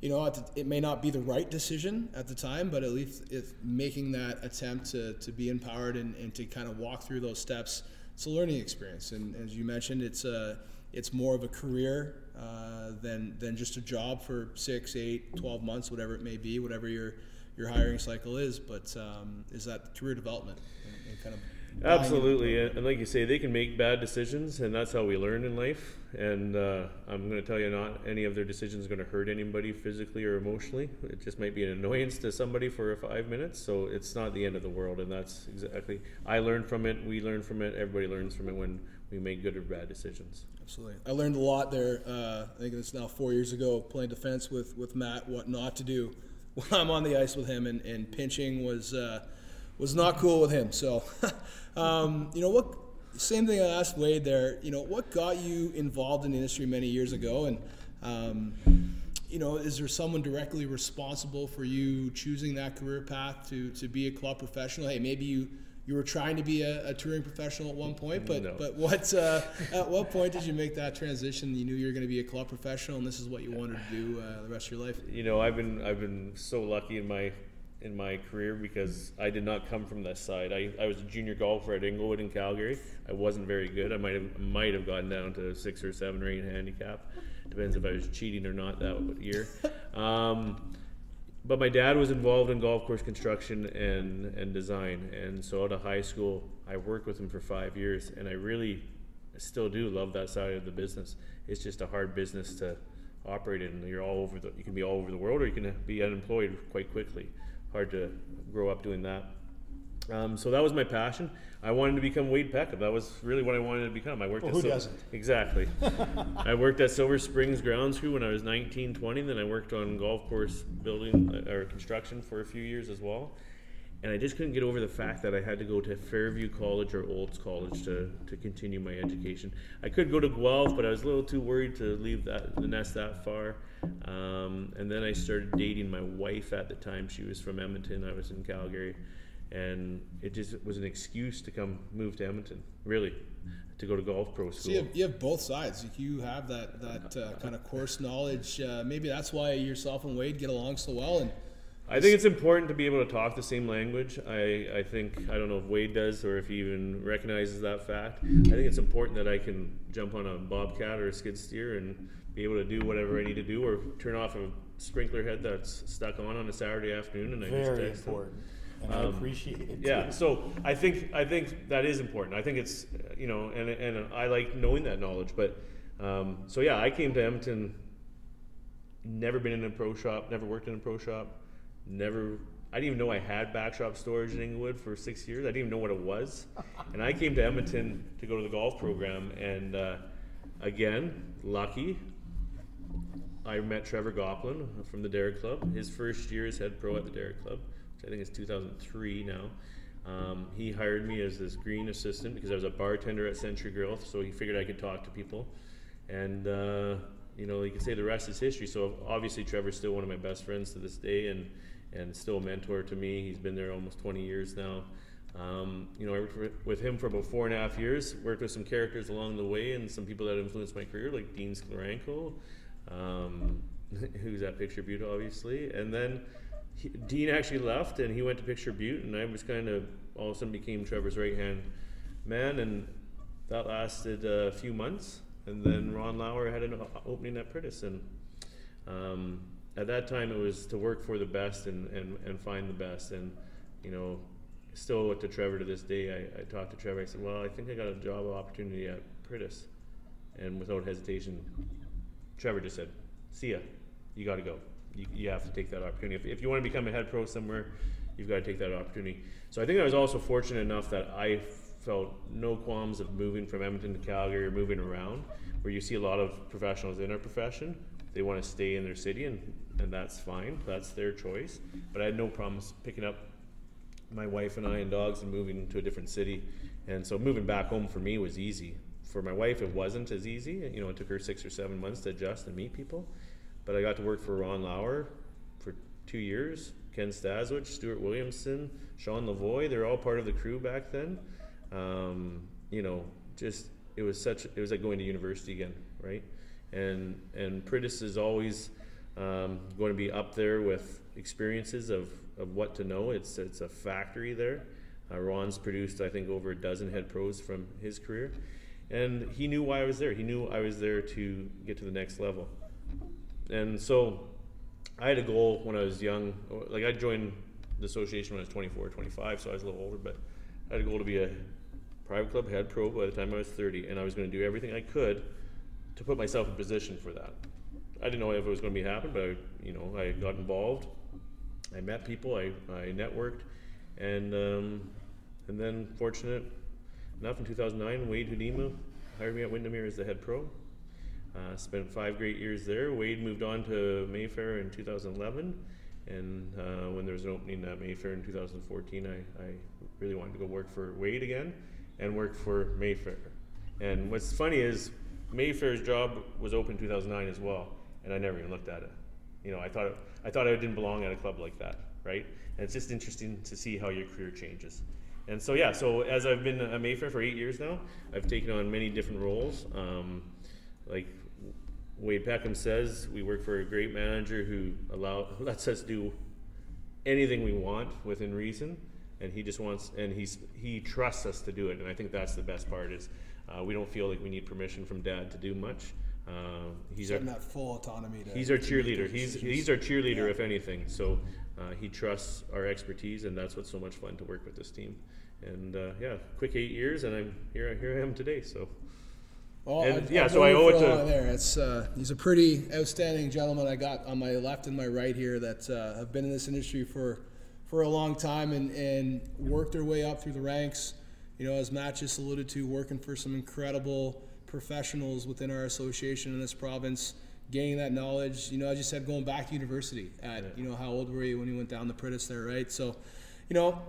you know, it may not be the right decision at the time, but at least if making that attempt to, to be empowered and, and to kind of walk through those steps, it's a learning experience. And as you mentioned, it's a it's more of a career uh, than than just a job for six, eight, 12 months, whatever it may be, whatever your your hiring cycle is. But um, is that career development and, and kind of Absolutely, and like you say, they can make bad decisions, and that's how we learn in life. And uh, I'm going to tell you, not any of their decisions are going to hurt anybody physically or emotionally. It just might be an annoyance to somebody for five minutes, so it's not the end of the world. And that's exactly. I learned from it. We learn from it. Everybody learns from it when we make good or bad decisions. Absolutely. I learned a lot there. Uh, I think it's now four years ago playing defense with, with Matt, what not to do when I'm on the ice with him, and, and pinching was uh, was not cool with him. So, um, you know, what same thing I asked Wade there. You know, what got you involved in the industry many years ago, and um, you know, is there someone directly responsible for you choosing that career path to, to be a club professional? Hey, maybe you, you were trying to be a, a touring professional at one point, but No. but what uh, at what point did you make that transition? You knew you were going to be a club professional, and this is what you wanted to do uh, the rest of your life. you know i've been i've been so lucky in my in my career because i did not come from this side. I, I was a junior golfer at inglewood in calgary. I wasn't very good. I might have might have gotten down to six or seven or eight handicap. Depends if i was cheating or not that year. Um, but my dad was involved in golf course construction and, and design. And so out of high school i worked with him for five years. And i really still do love that side of the business. It's just a hard business to operate in. You're all over the you can be all over the world or you can be unemployed quite quickly hard to grow up doing that um, so that was my passion. I wanted to become Wade Peckham. That was really what I wanted to become. I worked Well, at who Sil- doesn't? Exactly. I worked at Silver Springs Grounds Crew when I was 19, 20. Then I worked on golf course building uh, or construction for a few years as well. And I just couldn't get over the fact that I had to go to Fairview College or Olds College to, to continue my education. I could go to Guelph, but I was a little too worried to leave that the nest that far. Um, and then I started dating my wife at the time. She was from Edmonton. I was in Calgary, and it just was an excuse to come move to Edmonton. Really, to go to golf pro So school. you have, you have both sides. You have that that uh, kind of course knowledge. Uh, maybe that's why yourself and Wade get along so well. And I think it's important to be able to talk the same language. I, I think I don't know if Wade does or if he even recognizes that fact. I think it's important that I can jump on a bobcat or a skid steer and be able to do whatever I need to do, or turn off a sprinkler head that's stuck on on a Saturday afternoon, and I just Very text him. important, and I Um, appreciate it. Yeah, too. so I think I think that is important. I think it's you know, and and I like knowing that knowledge. But um, so yeah, I came to Edmonton. Never been in a pro shop. Never worked in a pro shop. Never. I didn't even know I had backshop storage in Inglewood for six years. I didn't even know what it was. And I came to Edmonton to go to the golf program, and uh, again, lucky. I met Trevor Goplin from the Dare Club. His first year as head pro at the Dare Club, which I think is 2003 now. Um, he hired me as this green assistant because I was a bartender at Century Grill, so he figured I could talk to people. And, uh, you know, you can say the rest is history. So obviously, Trevor's still one of my best friends to this day and, and still a mentor to me. He's been there almost 20 years now. Um, you know, I worked with him for about four and a half years. Worked with some characters along the way and some people that influenced my career, like Dean Skleranko, um, who's at Picture Butte, obviously. And then he, Dean actually left, and he went to Picture Butte, and I was kind of all of a sudden became Trevor's right hand man, and that lasted a few months. And then Ron Lauer had an opening at Priddis, and um, at that time it was to work for the best and, and, and find the best. And you know, still to Trevor to this day, I, I talked to Trevor. I said, "Well, I think I got a job opportunity at Priddis," and without hesitation, Trevor just said, "See ya. You got to go. You, you have to take that opportunity. If, if you want to become a head pro somewhere, you've got to take that opportunity." So I think I was also fortunate enough that I felt no qualms of moving from Edmonton to Calgary or moving around, where you see a lot of professionals in our profession. They want to stay in their city, and, and that's fine. That's their choice. But I had no problems picking up my wife and I and dogs and moving to a different city. And so moving back home for me was easy. For my wife, it wasn't as easy. You know, it took her six or seven months to adjust and meet people. But I got to work for Ron Lauer for two years Ken Staswich, Stuart Williamson, Sean Lavoy. They're all part of the crew back then. Um, you know, just it was such it was like going to university again, right? And and Priddis is always um, going to be up there with experiences of, of what to know. It's it's a factory there. Uh, Ron's produced I think over a dozen head pros from his career, and he knew why I was there. He knew I was there to get to the next level, and so I had a goal when I was young. Like I joined the association when I was 24, 25, so I was a little older, but I had a goal to be a private club head pro by the time I was 30, and I was going to do everything I could to put myself in position for that. I didn't know if it was going to be happen, but I, you know, I got involved. I met people. I, I networked, and um, and then fortunate enough in 2009, Wade Hudima hired me at Windermere as the head pro. Uh, spent five great years there. Wade moved on to Mayfair in 2011, and uh, when there was an opening at Mayfair in 2014, I, I really wanted to go work for Wade again and work for Mayfair. And what's funny is Mayfair's job was open in 2009 as well, and I never even looked at it. You know, I thought I thought I didn't belong at a club like that, right? And it's just interesting to see how your career changes. And so yeah, so as I've been at Mayfair for eight years now, I've taken on many different roles. Um, like Wade Peckham says, we work for a great manager who allow lets us do anything we want within reason, and he just wants and he's he trusts us to do it. And I think that's the best part is uh, we don't feel like we need permission from Dad to do much. Uh, he's our, that full autonomy. To, he's our cheerleader. He's he's our cheerleader Yeah. if anything. So uh, he trusts our expertise, and that's what's so much fun to work with this team. And uh, yeah, quick eight years, and I'm here. Here I am today. So. Well, And, I've- yeah, I've so I owe it to- There, it's uh, he's a pretty outstanding gentleman. I got on my left and my right here that uh, have been in this industry for for a long time and and worked their way up through the ranks. You know, as Matt just alluded to, working for some incredible professionals within our association in this province, gaining that knowledge. You know, as you said, going back to university. At you know, how old were you when you went down the Priddis there, right? So, you know,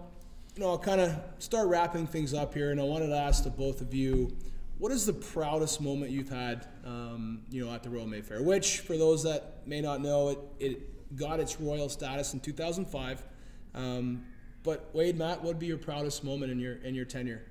you know, I'll kind of start wrapping things up here, and I wanted to ask the both of you, what is the proudest moment you've had, um, you know, at the Royal Mayfair? Which, for those that may not know, it, it got its royal status in 2005. Um, but Wade, Matt, what would be your proudest moment in your in your tenure?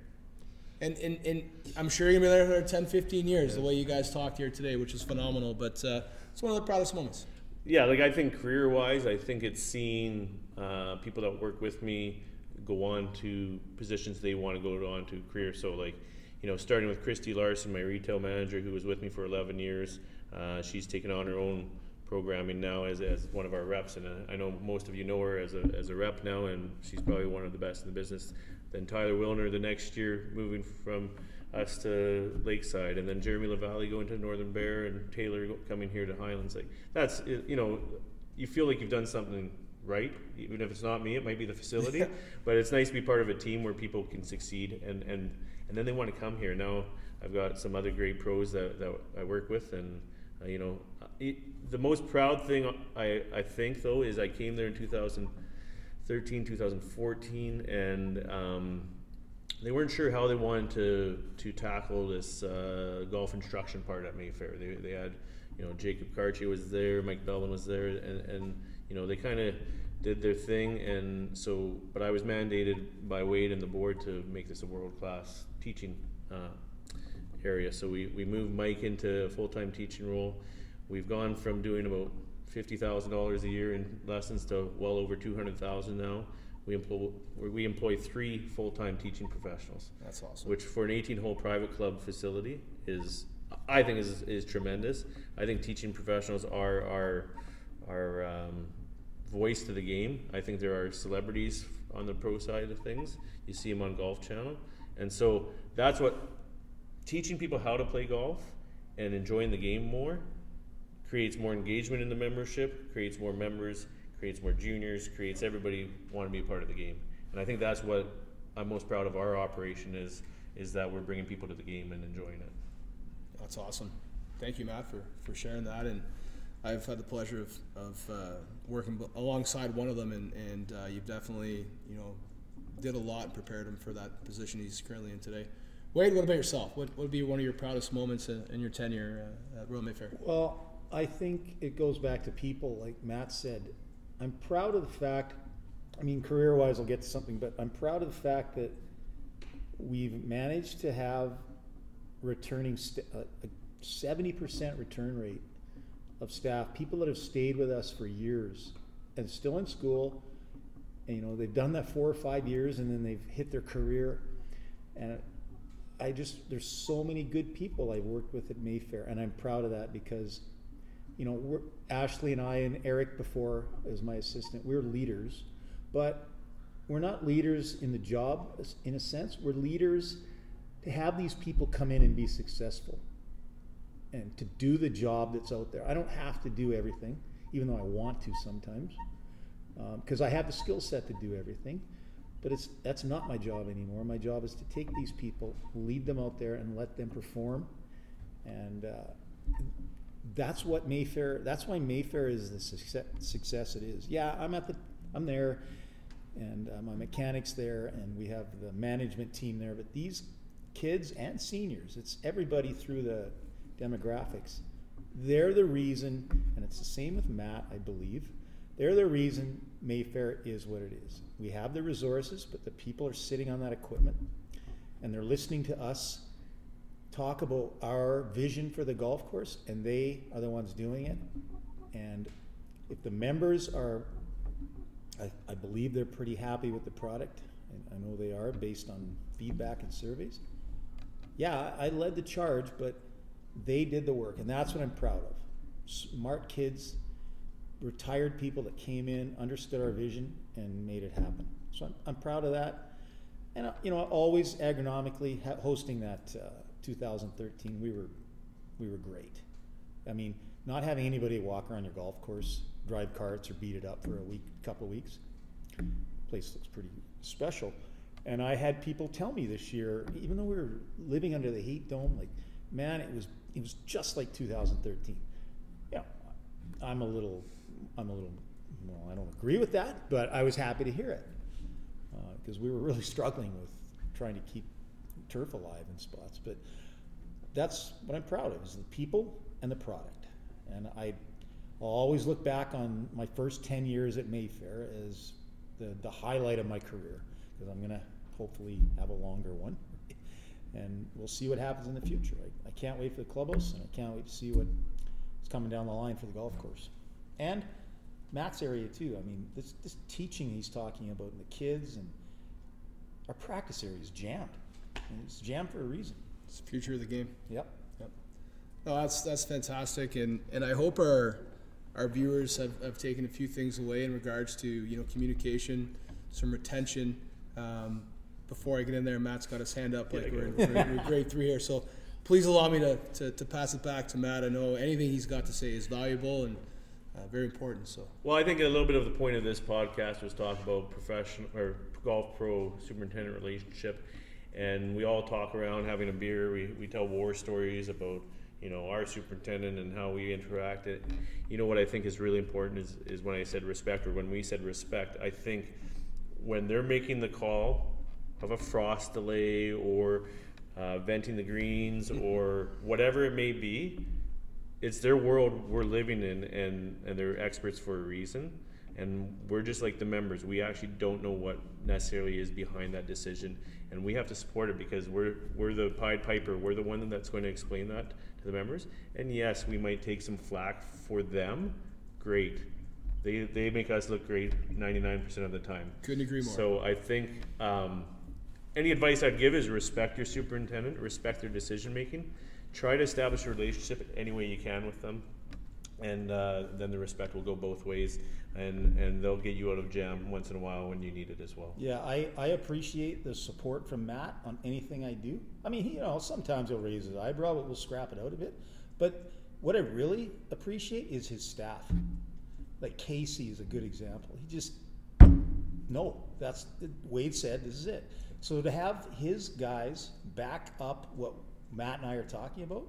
And, and, and I'm sure you're gonna be there for another 10, 15 years, the way you guys talked here today, which is phenomenal. But uh, it's one of the proudest moments. Yeah, like I think career wise, I think it's seeing uh, people that work with me go on to positions they want to go on to career. So like, you know, starting with Christy Larson, my retail manager, who was with me for 11 years. Uh, she's taken on her own programming now as, as one of our reps, and uh, I know most of you know her as a, as a rep now, and she's probably one of the best in the business. Then Tyler Wilner the next year, moving from us to Lakeside, and then Jeremy LaValle going to Northern Bear, and Taylor go- coming here to Highlands. Like that's you know, you feel like you've done something right, even if it's not me, it might be the facility. but it's nice to be part of a team where people can succeed, and and and then they want to come here. Now I've got some other great pros that, that I work with, and uh, you know, it, the most proud thing I I think though is I came there in 2013, 2014, and um, they weren't sure how they wanted to to tackle this uh, golf instruction part at Mayfair. They, they had, you know, Jacob Cartier was there, Mike Belvin was there, and, and you know they kind of did their thing. And so, but I was mandated by Wade and the board to make this a world class teaching uh, area. So we, we moved Mike into a full time teaching role. We've gone from doing about fifty thousand dollars a year in lessons to well over two hundred thousand now. We employ we employ three full time teaching professionals, That's awesome. which for an eighteen hole private club facility is I think is is tremendous. I think teaching professionals are are are um, voice to the game. I think there are celebrities on the pro side of things. You see them on Golf Channel, and so that's what teaching people how to play golf and enjoying the game more creates more engagement in the membership, creates more members, creates more juniors, creates everybody want to be a part of the game. And I think that's what I'm most proud of our operation is is that we're bringing people to the game and enjoying it. That's awesome. Thank you, Matt, for, for sharing that. And I've had the pleasure of, of uh, working b- alongside one of them, and, and uh, you've definitely, you know, did a lot and prepared him for that position he's currently in today. Wade, what about yourself? What what would be one of your proudest moments in, in your tenure uh, at Royal Mayfair? Well, I think it goes back to people, like Matt said. I'm proud of the fact I mean, career wise, I'll get to something, but I'm proud of the fact that we've managed to have returning st- a, a 70% return rate of staff, people that have stayed with us for years and still in school. And, you know, they've done that four or five years and then they've hit their career. And I just, there's so many good people I've worked with at Mayfair, and I'm proud of that because, you know, Ashley and I and Eric before as my assistant, we're leaders, but we're not leaders in the job in a sense. We're leaders to have these people come in and be successful and to do the job that's out there. I don't have to do everything, even though I want to sometimes, because um, I have the skill set to do everything. But it's that's not my job anymore. My job is to take these people, lead them out there, and let them perform. And uh, that's what Mayfair. That's why Mayfair is the success, success it is. Yeah, I'm at the. I'm there, and uh, my mechanics there, and we have the management team there. But these kids and seniors, it's everybody through the demographics. They're the reason, and it's the same with Matt, I believe. They're the reason Mayfair is what it is. We have the resources, but the people are sitting on that equipment and they're listening to us talk about our vision for the golf course, and they are the ones doing it. And if the members are, I, I believe they're pretty happy with the product, and I know they are based on feedback and surveys. Yeah, I led the charge, but they did the work, and that's what I'm proud of. Smart kids retired people that came in, understood our vision, and made it happen. So I'm, I'm proud of that. And uh, you know, always agronomically hosting that uh, 2013, we were we were great. I mean, not having anybody walk around your golf course, drive carts, or beat it up for a week, couple of weeks. Place looks pretty special. And I had people tell me this year, even though we were living under the heat dome, like, man, it was it was just like 2013. Yeah, I'm a little I'm a little, well, I don't agree with that, but I was happy to hear it because uh, we were really struggling with trying to keep turf alive in spots. But that's what I'm proud of is the people and the product. And I always look back on my first 10 years at Mayfair as the, the highlight of my career because I'm going to hopefully have a longer one. and we'll see what happens in the future. I, I can't wait for the clubhouse and I can't wait to see what is coming down the line for the golf course. And Matt's area too. I mean, this, this teaching he's talking about and the kids and our practice area is jammed. And it's jammed for a reason. It's the future of the game. Yep. Yep. No, that's that's fantastic, and and I hope our our viewers have, have taken a few things away in regards to you know communication, some retention. Um, before I get in there, Matt's got his hand up like yeah, we're, in, we're, in grade three here. So please allow me to, to, to pass it back to Matt. I know anything he's got to say is valuable and uh, very important. So, well, I think a little bit of the point of this podcast was talk about professional or golf pro superintendent relationship, and we all talk around having a beer. We we tell war stories about you know our superintendent and how we interacted. You know what I think is really important is is when I said respect or when we said respect. I think when they're making the call of a frost delay or uh, venting the greens or whatever it may be it's their world we're living in and and they're experts for a reason and we're just like the members. We actually don't know what necessarily is behind that decision. And we have to support it because we're we're the pied piper. We're the one that's going to explain that to the members. And yes we might take some flack for them. Great. They they make us look great 99% of the time. Couldn't agree more. So i think um, any advice i'd give is respect your superintendent respect their decision making try to establish a relationship any way you can with them and uh, then the respect will go both ways and and they'll get you out of jam once in a while when you need it as well. Yeah i i appreciate the support from matt on anything i do. I mean you know sometimes he'll raise his eyebrow but we'll scrap it out a bit. But what i really appreciate is his staff. Like casey is a good example. He just no that's wade said this is it. So to have his guys back up what Matt and I are talking about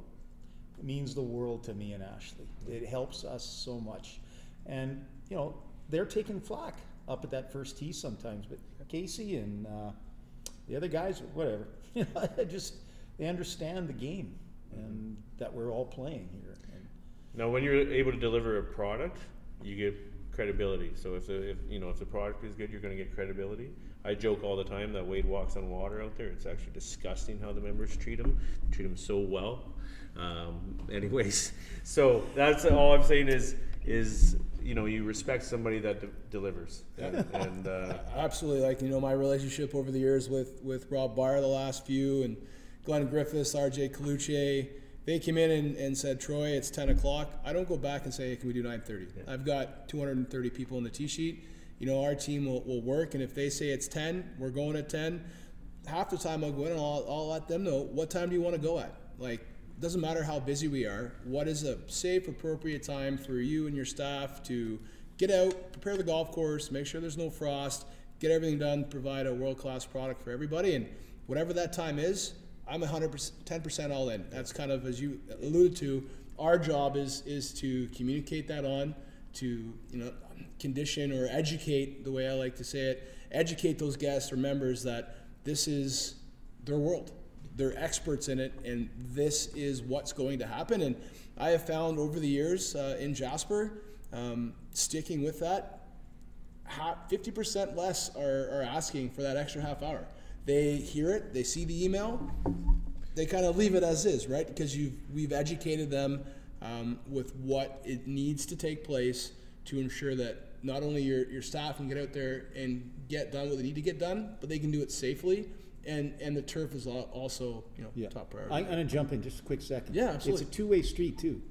means the world to me and Ashley. It helps us so much. And, you know, they're taking flack up at that first tee sometimes, but Casey and uh, the other guys, whatever, just they understand the game and that we're all playing here. And now, when you're able to deliver a product, you get credibility. So if the if, you know if the product is good, you're going to get credibility. I joke all the time that Wade walks on water out there. It's actually disgusting how the members treat him. Treat him so well. Um, anyways, so that's all I'm saying is is you know you respect somebody that de- delivers and, and uh, Absolutely, like you know, my relationship over the years with with Rob Byer, the last few, and Glenn Griffiths, R.J. Colucci, they came in and, and said, "Troy, it's ten o'clock." I don't go back and say, hey, "Can we do 9.30? I've got 230 people in the tee sheet. You know, our team will, will work, and if they say it's 10, we're going at 10. Half the time I'll go in and I'll, I'll let them know what time do you want to go at. Like, doesn't matter how busy we are. What is a safe, appropriate time for you and your staff to get out, prepare the golf course, make sure there's no frost, get everything done, provide a world class product for everybody, and whatever that time is, I'm 100%, 10% all in. That's kind of as you alluded to. Our job is is to communicate that on, to you know, condition or educate the way I like to say it, educate those guests or members that this is their world they're experts in it, and this is what's going to happen. And I have found over the years uh, in Jasper, um, sticking with that, fifty percent less are, are asking for that extra half hour. They hear it, they see the email, they kind of leave it as is, right? Because you've we've educated them um, with what it needs to take place to ensure that not only your, your staff can get out there and get done what they need to get done, but they can do it safely and and the turf is also you know Yeah. top priority. I'm going to jump in just a quick second. Yeah, absolutely. It's a two-way street too.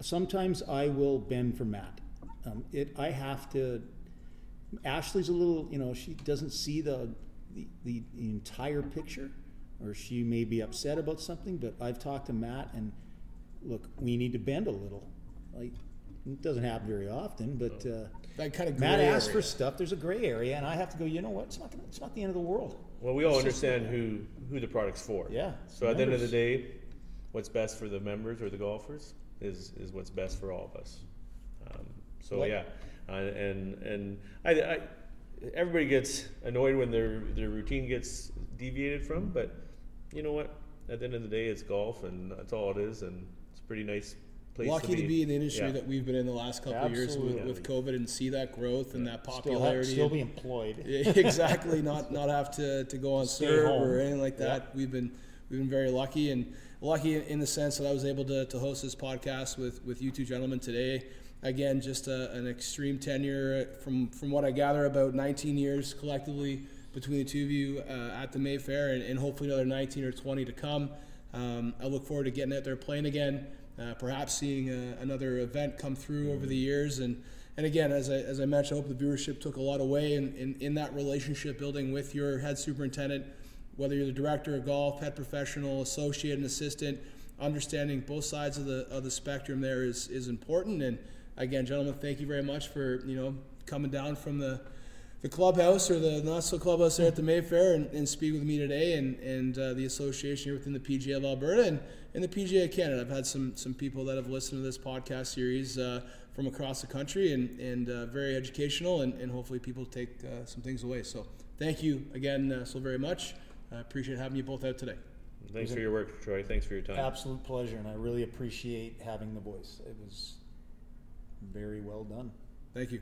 Sometimes I will bend for Matt. Um, it I have to. Ashley's a little, you know, she doesn't see the, the the entire picture, or she may be upset about something. But I've talked to Matt, and look, we need to bend a little. Like it doesn't happen very often, but. Uh, that kind of Matt asks for stuff. There's a gray area, and I have to go. You know what? It's not. Gonna, it's not the end of the world. Well, we all It's just- understand who who the product's for. Yeah, So at the end of the members. day, what's best for the members or the golfers is is what's best for all of us. Um, so yeah, uh, and and I, I everybody gets annoyed when their their routine gets deviated from, but you know what? At the end of the day, it's golf, and that's all it is, and it's a pretty nice place. Lucky to be in the industry Yeah. that we've been in the last couple of years with, with COVID and see that growth and that Still, have, popularity. still and- be employed. exactly not not have to, to go on Stay serve home. or anything like that we've been we've been very lucky and lucky in the sense that I was able to, to host this podcast with with you two gentlemen today again just a, an extreme tenure from from what I gather about 19 years collectively between the two of you uh, at the Mayfair and, and hopefully another 19 or 20 to come um, I look forward to getting out there playing again uh, perhaps seeing uh another event come through over the years and and again, as I, as I mentioned, I hope the viewership took a lot away in, in, in that relationship building with your head superintendent, whether you're the director of golf, head professional, associate, and assistant. Understanding both sides of the of the spectrum there is is important. And again, gentlemen, thank you very much for you know coming down from the the clubhouse or the not so clubhouse there at the Mayfair and, and speak with me today and, and uh, the association here within the PGA of Alberta and, and the PGA of Canada. I've had some some people that have listened to this podcast series uh, from across the country and, and uh, very educational and, and hopefully people take uh, some things away. So thank you again uh, so very much. I appreciate having you both out today. Thanks for your work, Troy. Thanks for your time. Absolute pleasure, and I really appreciate having the voice. It was very well done. Thank you.